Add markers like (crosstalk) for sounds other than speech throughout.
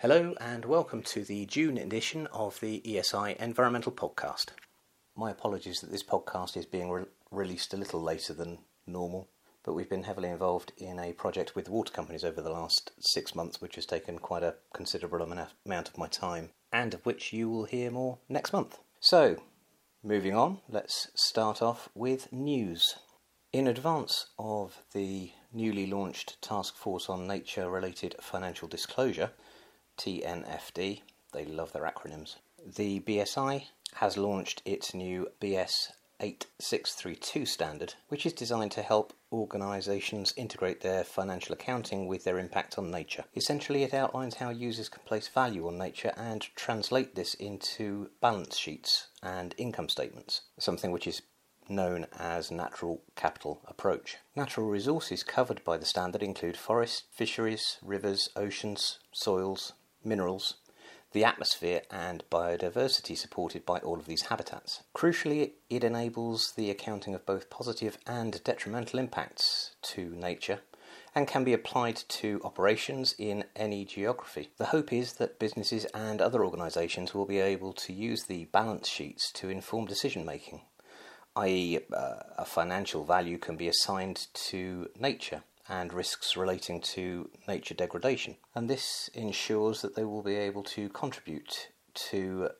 Hello, and welcome to the June edition of the ESI Environmental Podcast. My apologies that this podcast is being re- released a little later than normal, but we've been heavily involved in a project with water companies over the last six months, which has taken quite a considerable amount of my time, and of which you will hear more next month. So, moving on, let's start off with news. In advance of the newly launched Task Force on Nature Related Financial Disclosure, TNFD. They love their acronyms. The BSI has launched its new BS 8632 standard, which is designed to help organisations integrate their financial accounting with their impact on nature. Essentially, it outlines how users can place value on nature and translate this into balance sheets and income statements, something which is known as natural capital approach. Natural resources covered by the standard include forests, fisheries, rivers, oceans, soils, minerals, the atmosphere, and biodiversity supported by all of these habitats. Crucially, it enables the accounting of both positive and detrimental impacts to nature and can be applied to operations in any geography. The hope is that businesses and other organisations will be able to use the balance sheets to inform decision making, i.e., uh, a financial value can be assigned to nature and risks relating to nature degradation. And this ensures that they will be able to contribute to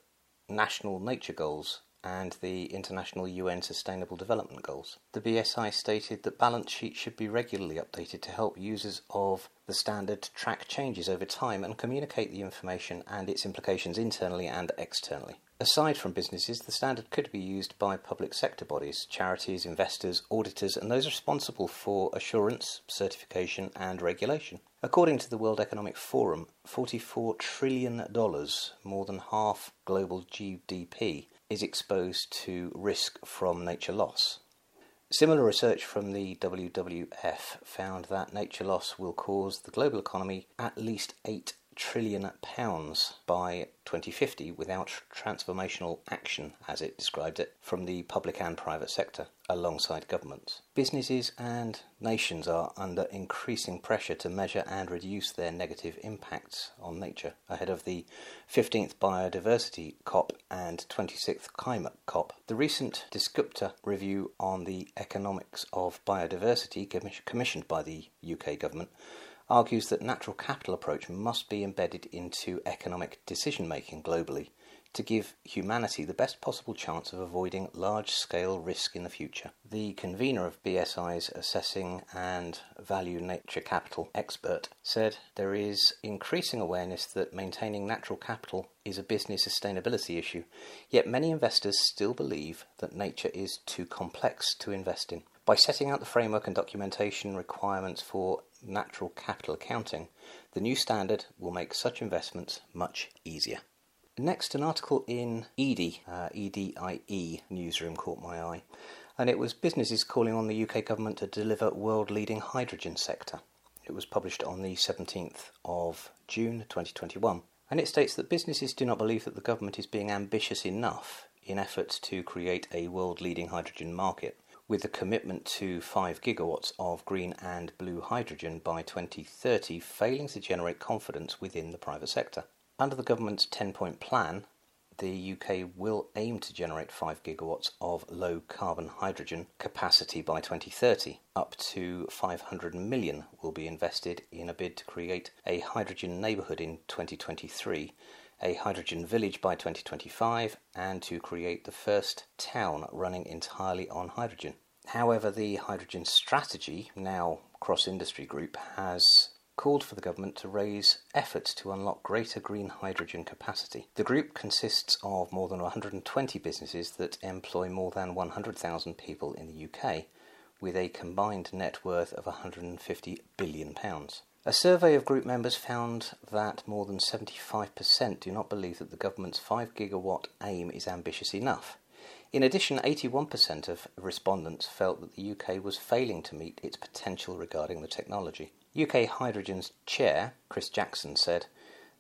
national nature goals and the International UN Sustainable Development Goals. The BSI stated that balance sheets should be regularly updated to help users of the standard track changes over time and communicate the information and its implications internally and externally. Aside from businesses, the standard could be used by public sector bodies, charities, investors, auditors, and those responsible for assurance, certification, and regulation. According to the World Economic Forum, $44 trillion, more than half global GDP, is exposed to risk from nature loss. Similar research from the WWF found that nature loss will cause the global economy at least 8 trillion pounds by 2050 without transformational action, as it described it, from the public and private sector alongside governments. Businesses and nations are under increasing pressure to measure and reduce their negative impacts on nature ahead of the 15th Biodiversity COP and 26th Climate COP. The recent Dasgupta review on the economics of biodiversity, commissioned by the UK government, argues that natural capital approach must be embedded into economic decision making globally to give humanity the best possible chance of avoiding large scale risk in the future. The convener of BSI's Assessing and Value Nature Capital expert said there is increasing awareness that maintaining natural capital is a business sustainability issue, yet many investors still believe that nature is too complex to invest in. By setting out the framework and documentation requirements for natural capital accounting, the new standard will make such investments much easier. Next, an article in EDIE, uh, EDIE newsroom caught my eye, and it was businesses calling on the UK government to deliver world leading hydrogen sector. It was published on the 17th of June 2021, and it states that businesses do not believe that the government is being ambitious enough in efforts to create a world leading hydrogen market with a commitment to 5 gigawatts of green and blue hydrogen by 2030 failing to generate confidence within the private sector. Under the government's 10 point plan, the UK will aim to generate 5 gigawatts of low carbon hydrogen capacity by 2030. Up to 500 million will be invested in a bid to create a hydrogen neighbourhood in 2023 a hydrogen village by 2025 and to create the first town running entirely on hydrogen. However, the hydrogen strategy, now cross industry group, has called for the government to raise efforts to unlock greater green hydrogen capacity. The group consists of more than 120 businesses that employ more than 100,000 people in the UK, with a combined net worth of 150 billion pounds. A survey of group members found that more than 75% do not believe that the government's 5 gigawatt aim is ambitious enough. In addition, 81% of respondents felt that the UK was failing to meet its potential regarding the technology. UK Hydrogen's chair, Chris Jackson, said,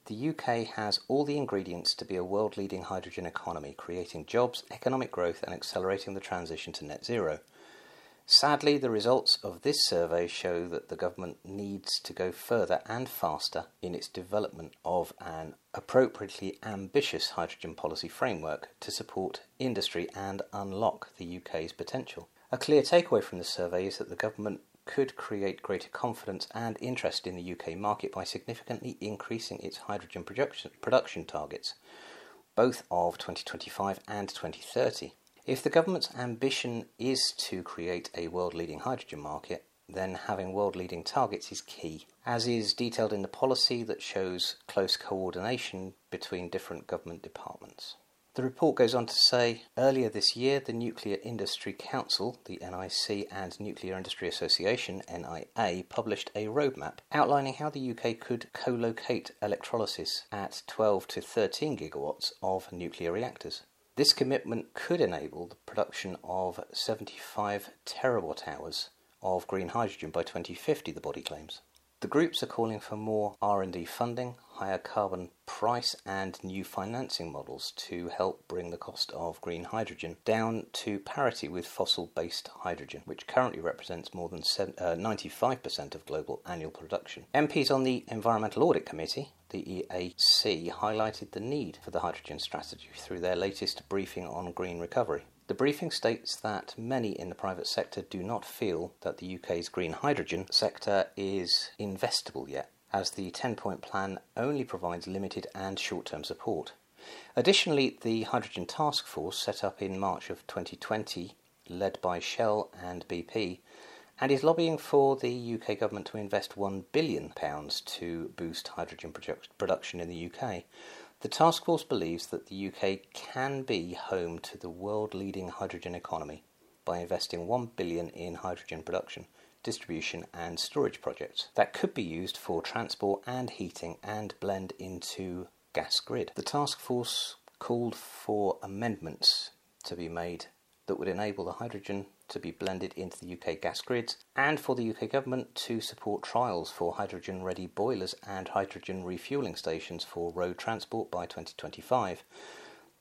The UK has all the ingredients to be a world leading hydrogen economy, creating jobs, economic growth, and accelerating the transition to net zero. Sadly, the results of this survey show that the government needs to go further and faster in its development of an appropriately ambitious hydrogen policy framework to support industry and unlock the UK's potential. A clear takeaway from the survey is that the government could create greater confidence and interest in the UK market by significantly increasing its hydrogen production, production targets, both of 2025 and 2030. If the government's ambition is to create a world leading hydrogen market, then having world leading targets is key, as is detailed in the policy that shows close coordination between different government departments. The report goes on to say earlier this year, the Nuclear Industry Council, the NIC, and Nuclear Industry Association, NIA, published a roadmap outlining how the UK could co locate electrolysis at 12 to 13 gigawatts of nuclear reactors. This commitment could enable the production of 75 terawatt hours of green hydrogen by 2050, the body claims. The groups are calling for more R&D funding, higher carbon price and new financing models to help bring the cost of green hydrogen down to parity with fossil-based hydrogen, which currently represents more than 95% uh, of global annual production. MPs on the Environmental Audit Committee, the EAC, highlighted the need for the hydrogen strategy through their latest briefing on green recovery. The briefing states that many in the private sector do not feel that the UK's green hydrogen sector is investable yet, as the 10 point plan only provides limited and short term support. Additionally, the Hydrogen Task Force, set up in March of 2020, led by Shell and BP, and is lobbying for the UK government to invest £1 billion to boost hydrogen production in the UK. The task force believes that the UK can be home to the world leading hydrogen economy by investing 1 billion in hydrogen production, distribution and storage projects that could be used for transport and heating and blend into gas grid. The task force called for amendments to be made that would enable the hydrogen to be blended into the UK gas grids, and for the UK government to support trials for hydrogen ready boilers and hydrogen refuelling stations for road transport by 2025.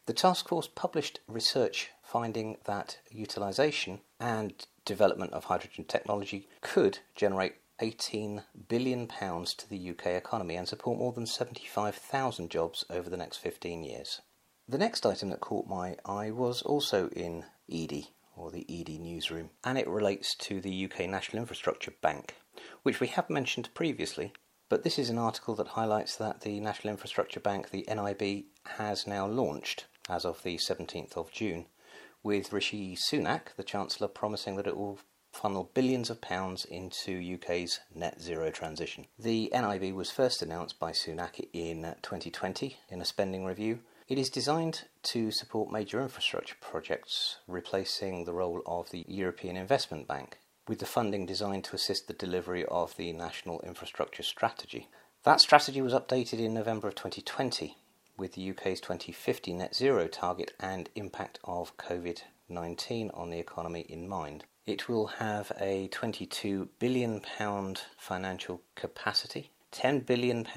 The task force published research finding that utilisation and development of hydrogen technology could generate 18 billion pounds to the UK economy and support more than 75,000 jobs over the next 15 years. The next item that caught my eye was also in Edie, or the Edie newsroom, and it relates to the UK National Infrastructure Bank, which we have mentioned previously. But this is an article that highlights that the National Infrastructure Bank, the NIB, has now launched as of the 17th of June, with Rishi Sunak, the Chancellor, promising that it will funnel billions of pounds into UK's net zero transition. The NIB was first announced by Sunak in 2020 in a spending review, it is designed to support major infrastructure projects, replacing the role of the European Investment Bank, with the funding designed to assist the delivery of the National Infrastructure Strategy. That strategy was updated in November of 2020 with the UK's 2050 net zero target and impact of COVID 19 on the economy in mind. It will have a £22 billion financial capacity £10 billion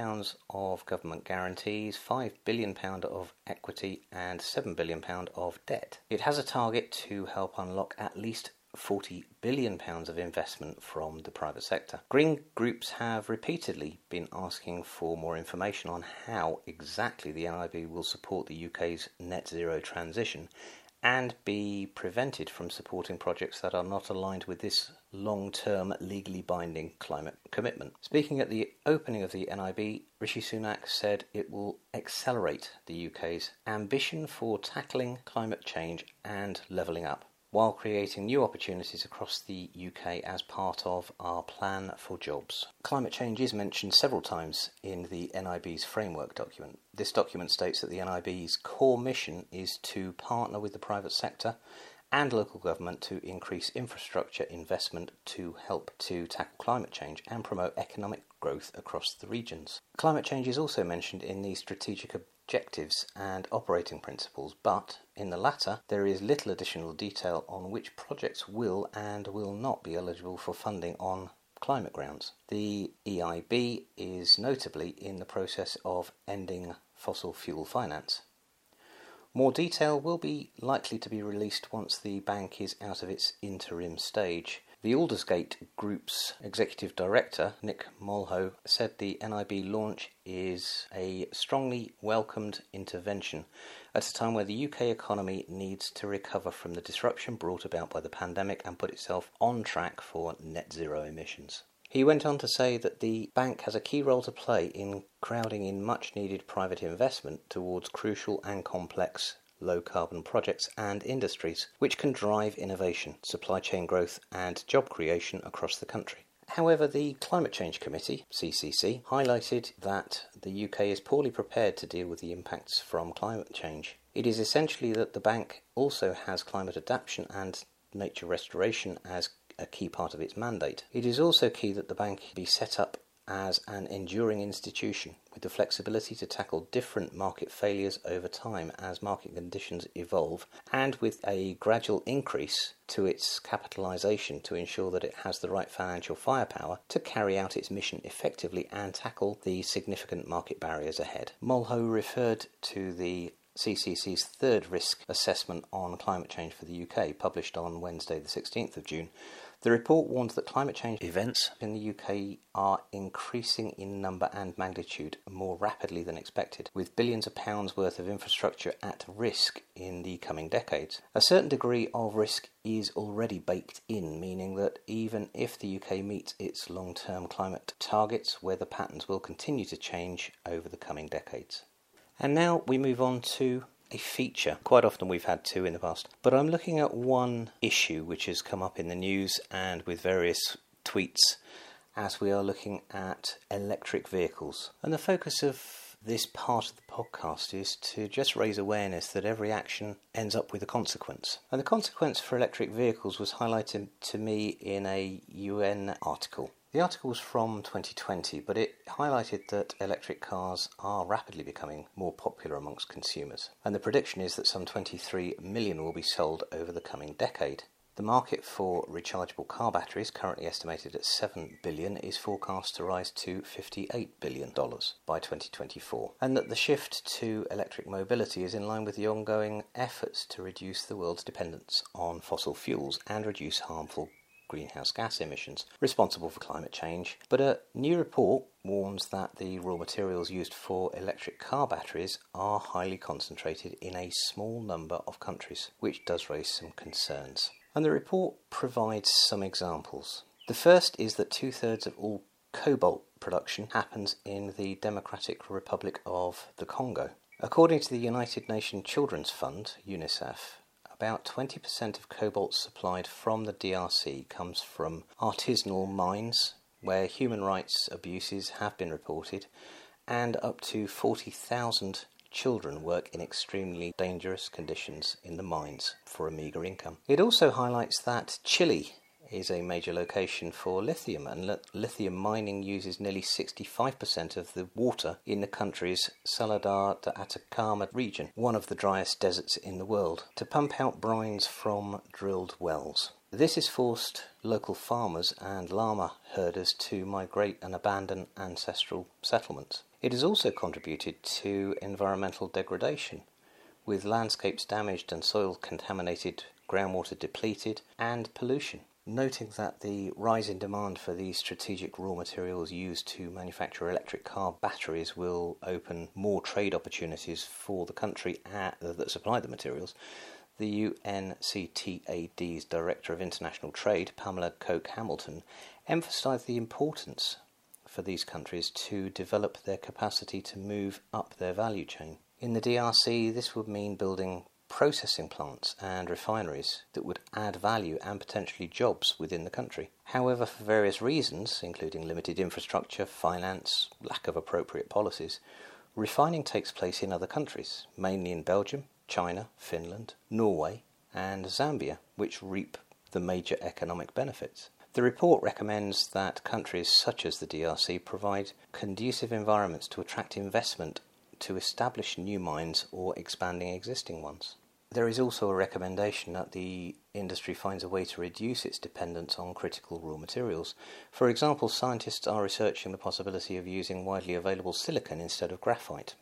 of government guarantees, £5 billion of equity, and £7 billion of debt. It has a target to help unlock at least £40 billion of investment from the private sector. Green groups have repeatedly been asking for more information on how exactly the NIB will support the UK's net zero transition and be prevented from supporting projects that are not aligned with this long term legally binding climate commitment. Speaking at the opening of the NIB, Rishi Sunak said it will accelerate the UK's ambition for tackling climate change and levelling up while creating new opportunities across the UK as part of our plan for jobs. Climate change is mentioned several times in the NIB's framework document. This document states that the NIB's core mission is to partner with the private sector and local government to increase infrastructure investment to help to tackle climate change and promote economic growth across the regions. Climate change is also mentioned in the strategic objectives and operating principles, but in the latter there is little additional detail on which projects will and will not be eligible for funding on climate grounds. The EIB is notably in the process of ending fossil fuel finance. More detail will be likely to be released once the bank is out of its interim stage, The Aldersgate Group's executive director, Nick Molho, said the NIB launch is a strongly welcomed intervention at a time where the UK economy needs to recover from the disruption brought about by the pandemic and put itself on track for net zero emissions. He went on to say that the bank has a key role to play in crowding in much needed private investment towards crucial and complex low carbon projects and industries, which can drive innovation, supply chain growth, and job creation across the country. However, the Climate Change Committee, CCC, highlighted that the UK is poorly prepared to deal with the impacts from climate change. It is essentially that the bank also has climate adaptation and nature restoration as a key part of its mandate. It is also key that the bank be set up as an enduring institution with the flexibility to tackle different market failures over time as market conditions evolve and with a gradual increase to its capitalisation to ensure that it has the right financial firepower to carry out its mission effectively and tackle the significant market barriers ahead. Molho referred to the CCC's third risk assessment on climate change for the UK, published on Wednesday, the 16th of June, the report warns that climate change events in the UK are increasing in number and magnitude more rapidly than expected, with billions of pounds worth of infrastructure at risk in the coming decades. A certain degree of risk is already baked in, meaning that even if the UK meets its long term climate targets, weather patterns will continue to change over the coming decades. And now we move on to a feature. Quite often we've had two in the past, but I'm looking at one issue which has come up in the news and with various tweets as we are looking at electric vehicles. And the focus of this part of the podcast is to just raise awareness that every action ends up with a consequence. And the consequence for electric vehicles was highlighted to me in a UN article. The article was from 2020, but it highlighted that electric cars are rapidly becoming more popular amongst consumers, and the prediction is that some 23 million will be sold over the coming decade. The market for rechargeable car batteries, currently estimated at 7 billion, is forecast to rise to 58 billion dollars by 2024, and that the shift to electric mobility is in line with the ongoing efforts to reduce the world's dependence on fossil fuels and reduce harmful greenhouse gas emissions responsible for climate change, but a new report warns that the raw materials used for electric car batteries are highly concentrated in a small number of countries, which does raise some concerns. And the report provides some examples. The first is that two thirds of all cobalt production happens in the Democratic Republic of the Congo. According to the United Nations Children's Fund, UNICEF, about 20% of cobalt supplied from the DRC comes from artisanal mines where human rights abuses have been reported, and up to 40,000 children work in extremely dangerous conditions in the mines for a meagre income. It also highlights that Chile is a major location for lithium, and lithium mining uses nearly 65% of the water in the country's Salar de Atacama region, one of the driest deserts in the world, to pump out brines from drilled wells. This has forced local farmers and llama herders to migrate and abandon ancestral settlements. It has also contributed to environmental degradation, with landscapes damaged and soil contaminated, groundwater depleted, and pollution noting that the rise in demand for these strategic raw materials used to manufacture electric car batteries will open more trade opportunities for the country at, uh, that supply the materials. The UNCTAD's Director of International Trade, Pamela Coke Hamilton, emphasised the importance for these countries to develop their capacity to move up their value chain. In the DRC, this would mean building processing plants and refineries that would add value and potentially jobs within the country. However, for various reasons, including limited infrastructure, finance, lack of appropriate policies, refining takes place in other countries, mainly in Belgium, China, Finland, Norway, and Zambia, which reap the major economic benefits. The report recommends that countries such as the DRC provide conducive environments to attract investment to establish new mines or expanding existing ones. There is also a recommendation that the industry finds a way to reduce its dependence on critical raw materials. For example, scientists are researching the possibility of using widely available silicon instead of graphite.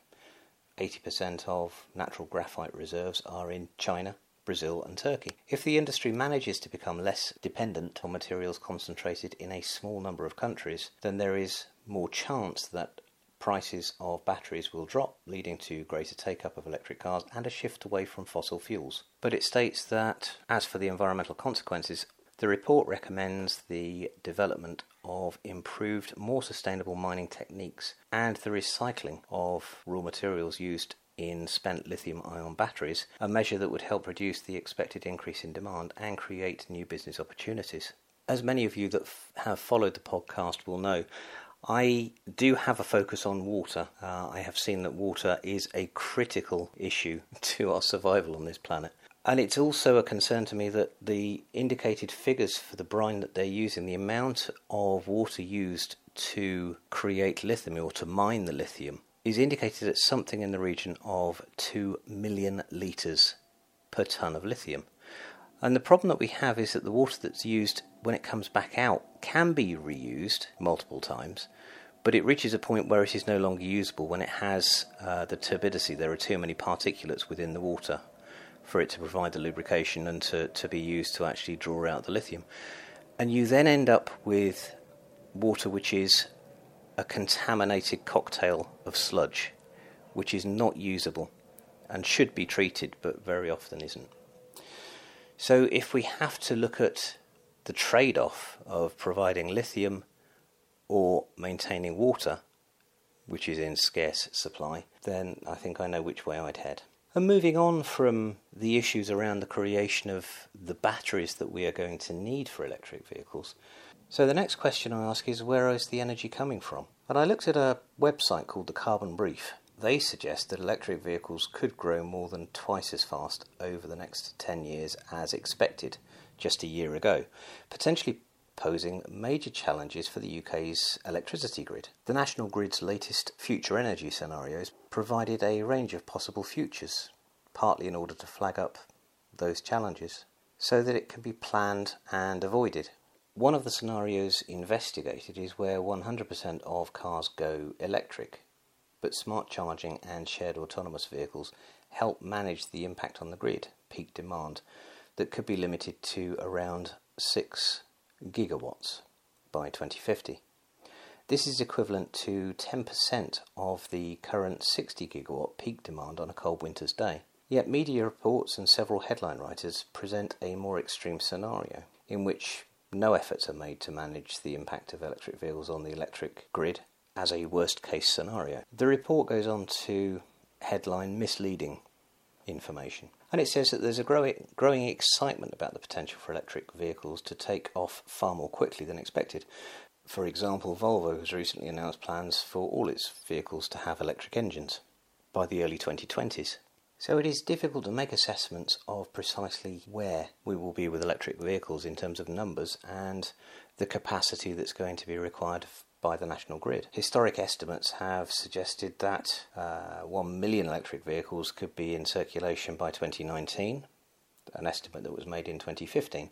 80% of natural graphite reserves are in China, Brazil, and Turkey. If the industry manages to become less dependent on materials concentrated in a small number of countries, then there is more chance that prices of batteries will drop, leading to greater take up of electric cars and a shift away from fossil fuels. But it states that, as for the environmental consequences, the report recommends the development of improved, more sustainable mining techniques and the recycling of raw materials used in spent lithium ion batteries, a measure that would help reduce the expected increase in demand and create new business opportunities. As many of you that f- have followed the podcast will know, I do have a focus on water. Uh, I have seen that water is a critical issue (laughs) to our survival on this planet. And it's also a concern to me that the indicated figures for the brine that they're using, the amount of water used to create lithium or to mine the lithium, is indicated at something in the region of 2 million litres per tonne of lithium. And the problem that we have is that the water that's used when it comes back out can be reused multiple times, but it reaches a point where it is no longer usable when it has uh, the turbidity. There are too many particulates within the water for it to provide the lubrication and to, to be used to actually draw out the lithium. And you then end up with water which is a contaminated cocktail of sludge, which is not usable and should be treated, but very often isn't. So, if we have to look at the trade off of providing lithium or maintaining water, which is in scarce supply, then I think I know which way I'd head. And moving on from the issues around the creation of the batteries that we are going to need for electric vehicles, so the next question I ask is where is the energy coming from? And I looked at a website called the Carbon Brief. They suggest that electric vehicles could grow more than twice as fast over the next 10 years as expected just a year ago, potentially posing major challenges for the UK's electricity grid. The National Grid's latest future energy scenarios provided a range of possible futures, partly in order to flag up those challenges, so that it can be planned and avoided. One of the scenarios investigated is where 100% of cars go electric, but smart charging and shared autonomous vehicles help manage the impact on the grid, peak demand, that could be limited to around 6 gigawatts by 2050. This is equivalent to 10% of the current 60 gigawatt peak demand on a cold winter's day. Yet media reports and several headline writers present a more extreme scenario in which no efforts are made to manage the impact of electric vehicles on the electric grid as a worst case scenario. The report goes on to headline misleading information. And it says that there's a growing, excitement about the potential for electric vehicles to take off far more quickly than expected. For example, Volvo has recently announced plans for all its vehicles to have electric engines by the early 2020s. So it is difficult to make assessments of precisely where we will be with electric vehicles in terms of numbers and the capacity that's going to be required by the national grid. Historic estimates have suggested that uh, 1 million electric vehicles could be in circulation by 2019, an estimate that was made in 2015,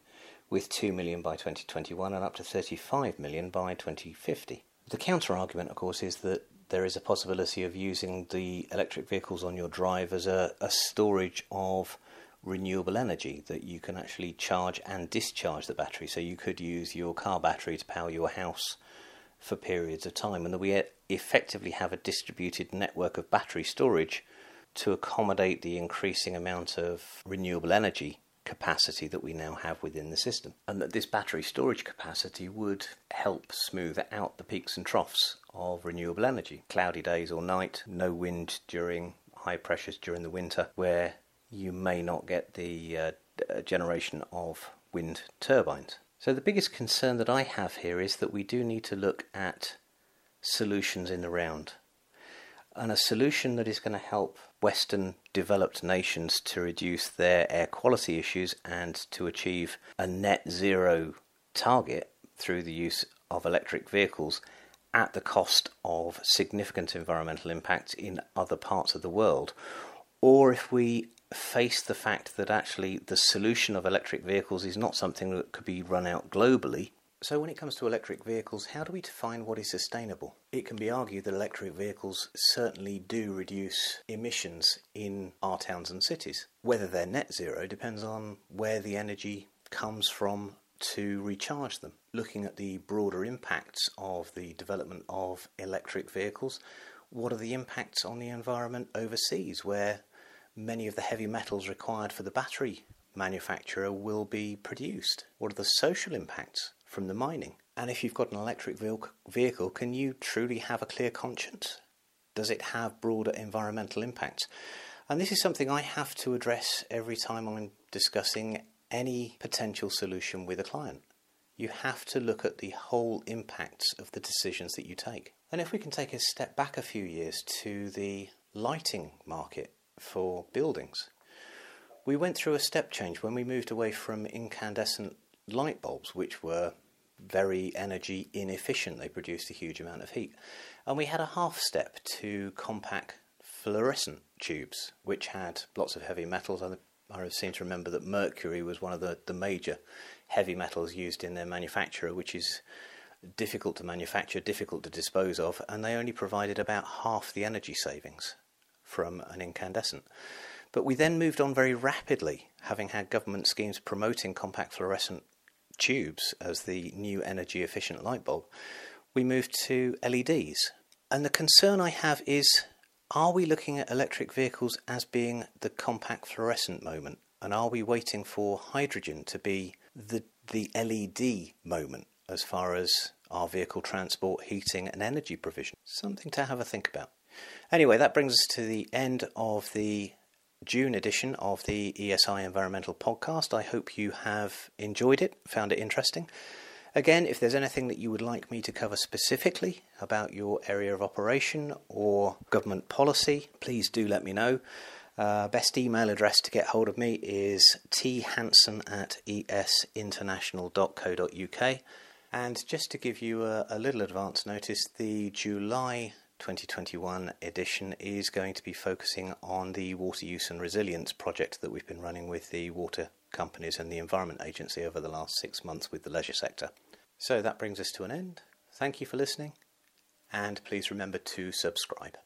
with 2 million by 2021 and up to 35 million by 2050. The counter argument, of course, is that there is a possibility of using the electric vehicles on your drive as a, a storage of renewable energy that you can actually charge and discharge the battery. So you could use your car battery to power your house for periods of time, and that we effectively have a distributed network of battery storage to accommodate the increasing amount of renewable energy capacity that we now have within the system. And that this battery storage capacity would help smooth out the peaks and troughs of renewable energy. Cloudy days or night, no wind during high pressures during the winter, where you may not get the uh, generation of wind turbines. So, the biggest concern that I have here is that we do need to look at solutions in the round. And a solution that is going to help Western developed nations to reduce their air quality issues and to achieve a net zero target through the use of electric vehicles at the cost of significant environmental impact in other parts of the world, or if we face the fact that actually the solution of electric vehicles is not something that could be run out globally, So, when it comes to electric vehicles, how do we define what is sustainable? It can be argued that electric vehicles certainly do reduce emissions in our towns and cities. Whether they're net zero depends on where the energy comes from to recharge them. Looking at the broader impacts of the development of electric vehicles, what are the impacts on the environment overseas where many of the heavy metals required for the battery manufacturer will be produced? What are the social impacts from the mining? And if you've got an electric vehicle, can you truly have a clear conscience? Does it have broader environmental impacts? And this is something I have to address every time I'm discussing any potential solution with a client. You have to look at the whole impacts of the decisions that you take. And if we can take a step back a few years to the lighting market for buildings, we went through a step change when we moved away from incandescent light bulbs, which were very energy inefficient. They produced a huge amount of heat. And we had a half step to compact fluorescent tubes, which had lots of heavy metals. I seem to remember that mercury was one of the, the major heavy metals used in their manufacture, which is difficult to manufacture, difficult to dispose of, and they only provided about half the energy savings from an incandescent. But we then moved on very rapidly, having had government schemes promoting compact fluorescent tubes as the new energy efficient light bulb. We moved to LEDs. And the concern I have is are we looking at electric vehicles as being the compact fluorescent moment? And are we waiting for hydrogen to be the, the LED moment as far as our vehicle transport, heating, and energy provision? Something to have a think about. Anyway, that brings us to the end of the June edition of the ESI Environmental Podcast. I hope you have enjoyed it, found it interesting. Again, if there's anything that you would like me to cover specifically about your area of operation or government policy, please do let me know. Uh, best email address to get hold of me is thanson at esinternational.co.uk. And just to give you a, a little advance notice, the July 2021 edition is going to be focusing on the water use and resilience project that we've been running with the water companies and the Environment Agency over the last six months with the leisure sector. So that brings us to an end. Thank you for listening, and please remember to subscribe.